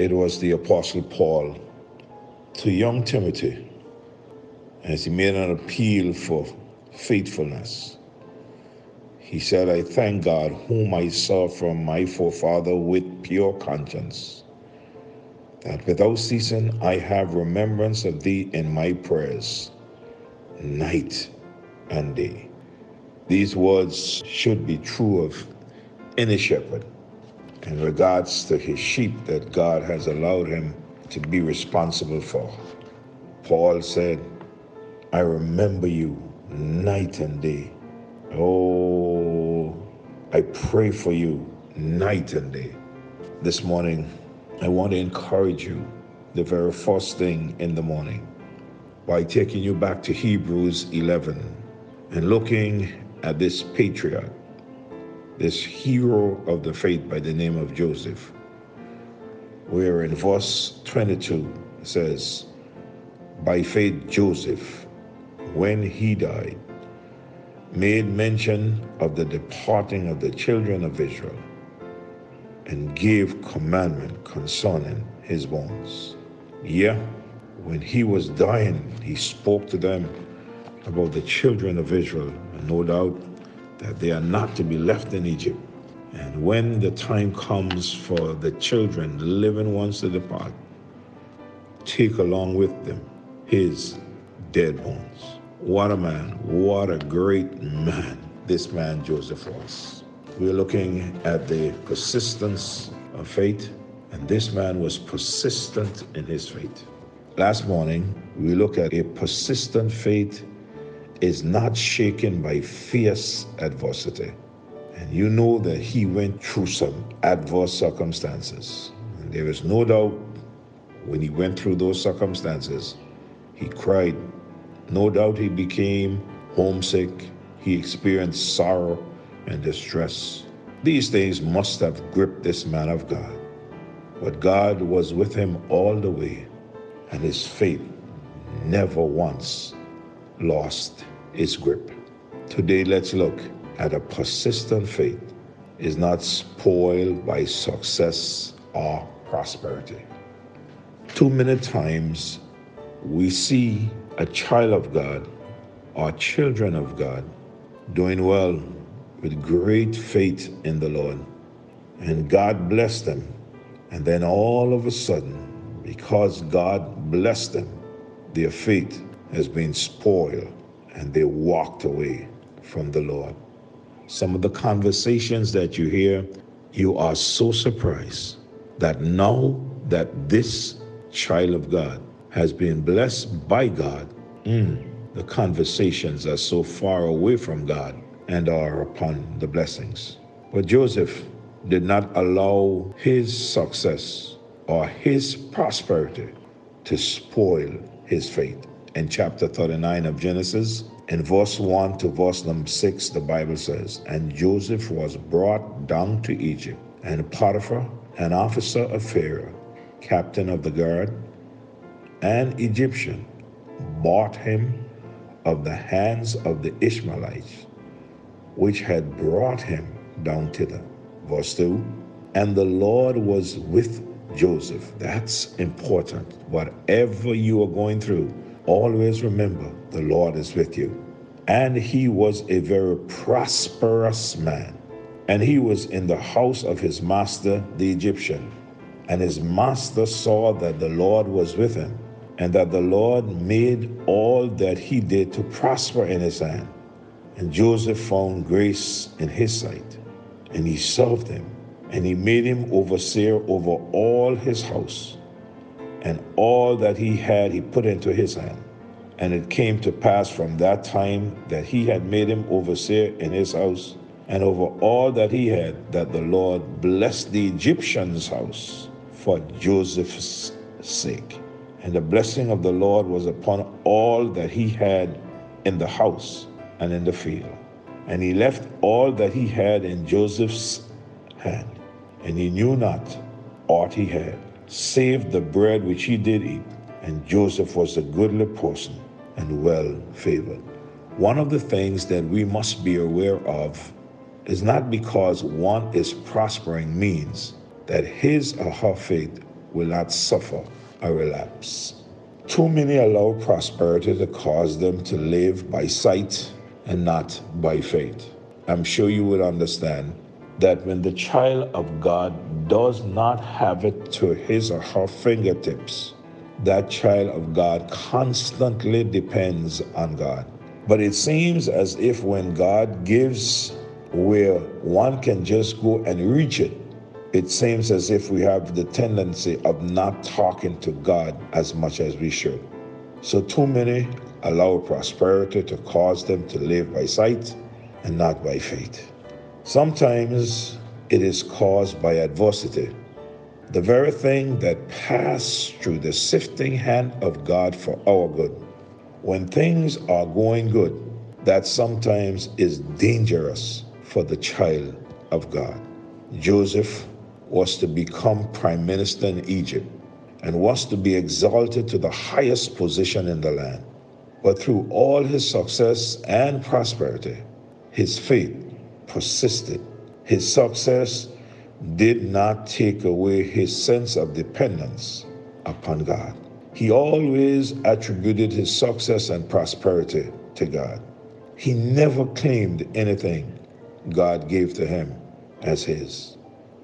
It was the Apostle Paul to young Timothy as he made an appeal for faithfulness. He said, I thank God, whom I saw from my forefather with pure conscience, that without ceasing I have remembrance of thee in my prayers, night and day. These words should be true of any shepherd in regards to his sheep that God has allowed him to be responsible for. Paul said, I remember you night and day. Oh, I pray for you night and day. This morning, I want to encourage you the very first thing in the morning by taking you back to Hebrews 11 and looking at this patriarch, this hero of the faith by the name of Joseph, where in verse 22 it says, By faith, Joseph, when he died, made mention of the departing of the children of Israel and gave commandment concerning his bones. Yeah, when he was dying, he spoke to them about the children of Israel, and no doubt that they are not to be left in Egypt. And when the time comes for the children, living ones to depart, take along with them his dead bones. What a man. What a great man this man Joseph was. We're looking at the persistence of faith, and this man was persistent in his faith. Last morning, we look at a persistent faith is not shaken by fierce adversity. And you know that he went through some adverse circumstances. And there is no doubt when he went through those circumstances, he cried no doubt he became homesick. He experienced sorrow and distress. These things must have gripped this man of God. But God was with him all the way, and his faith never once lost its grip. Today, let's look at a persistent faith is not spoiled by success or prosperity. Too many times we see a child of God or children of God doing well with great faith in the Lord. And God blessed them. And then all of a sudden, because God blessed them, their faith has been spoiled and they walked away from the Lord. Some of the conversations that you hear, you are so surprised that now that this child of God has been blessed by God, mm, the conversations are so far away from God and are upon the blessings. But Joseph did not allow his success or his prosperity to spoil his faith. In chapter 39 of Genesis, in verse 1 to verse number 6, the Bible says, And Joseph was brought down to Egypt, and Potiphar, an officer of Pharaoh, captain of the guard, an Egyptian bought him of the hands of the Ishmaelites, which had brought him down thither. Verse 2 And the Lord was with Joseph. That's important. Whatever you are going through, always remember the Lord is with you. And he was a very prosperous man. And he was in the house of his master, the Egyptian. And his master saw that the Lord was with him and that the Lord made all that he did to prosper in his hand. And Joseph found grace in his sight, and he served him, and he made him overseer over all his house, and all that he had he put into his hand. And it came to pass from that time that he had made him overseer in his house, and over all that he had, that the Lord blessed the Egyptian's house for Joseph's sake. And the blessing of the Lord was upon all that he had in the house and in the field. And he left all that he had in Joseph's hand, and he knew not aught he had, save the bread which he did eat. And Joseph was a goodly person and well favored. One of the things that we must be aware of is not because one is prospering means that his or her faith will not suffer a relapse. Too many allow prosperity to cause them to live by sight and not by faith. I'm sure you will understand that when the child of God does not have it to his or her fingertips, that child of God constantly depends on God. But it seems as if when God gives where one can just go and reach it, it seems as if we have the tendency of not talking to God as much as we should. So, too many allow prosperity to cause them to live by sight and not by faith. Sometimes it is caused by adversity, the very thing that passed through the sifting hand of God for our good. When things are going good, that sometimes is dangerous for the child of God. Joseph was to become prime minister in Egypt and was to be exalted to the highest position in the land. But through all his success and prosperity, his faith persisted. His success did not take away his sense of dependence upon God. He always attributed his success and prosperity to God. He never claimed anything God gave to him as his.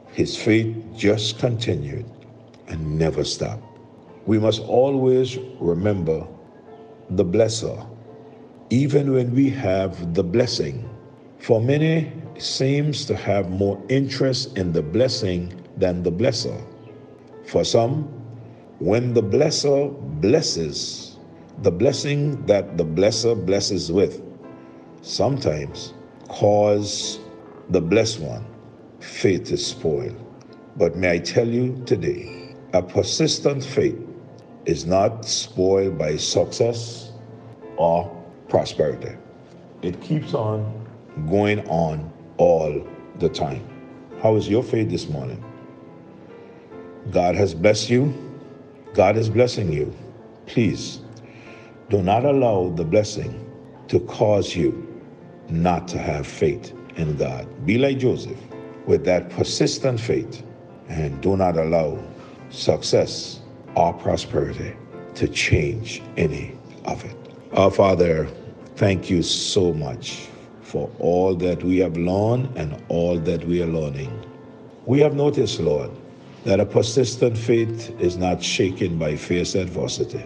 His faith just continued and never stopped. We must always remember the blesser, even when we have the blessing. For many, seems to have more interest in the blessing than the blesser. For some, when the blesser blesses, the blessing that the blesser blesses with sometimes cause the blessed one faith to spoil. But may I tell you today, a persistent faith is not spoiled by success or prosperity. It keeps on going on all the time. How is your faith this morning? God has blessed you. God is blessing you. Please do not allow the blessing to cause you not to have faith in God. Be like Joseph with that persistent faith and do not allow success or prosperity to change any of it. Our Father, thank you so much for all that we have learned and all that we are learning. We have noticed, Lord, that a persistent faith is not shaken by fierce adversity.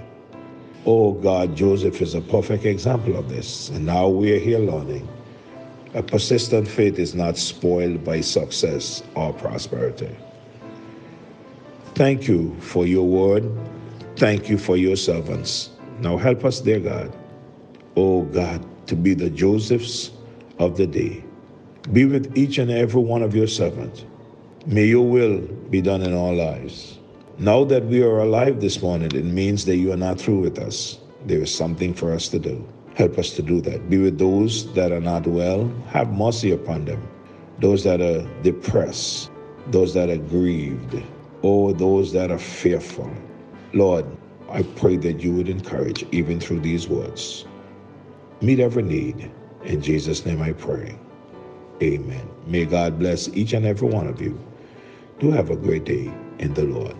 Oh God, Joseph is a perfect example of this. And now we are here learning. A persistent faith is not spoiled by success or prosperity. Thank you for your word. Thank you for your servants. Now help us, dear God. Oh God, to be the Josephs of the day. Be with each and every one of your servants. May your will be done in our lives. Now that we are alive this morning, it means that you are not through with us. There is something for us to do. Help us to do that. Be with those that are not well. Have mercy upon them. Those that are depressed, those that are grieved, or those that are fearful. Lord, I pray that you would encourage even through these words. Meet every need. In Jesus' name I pray. Amen. May God bless each and every one of you. Do have a great day in the Lord.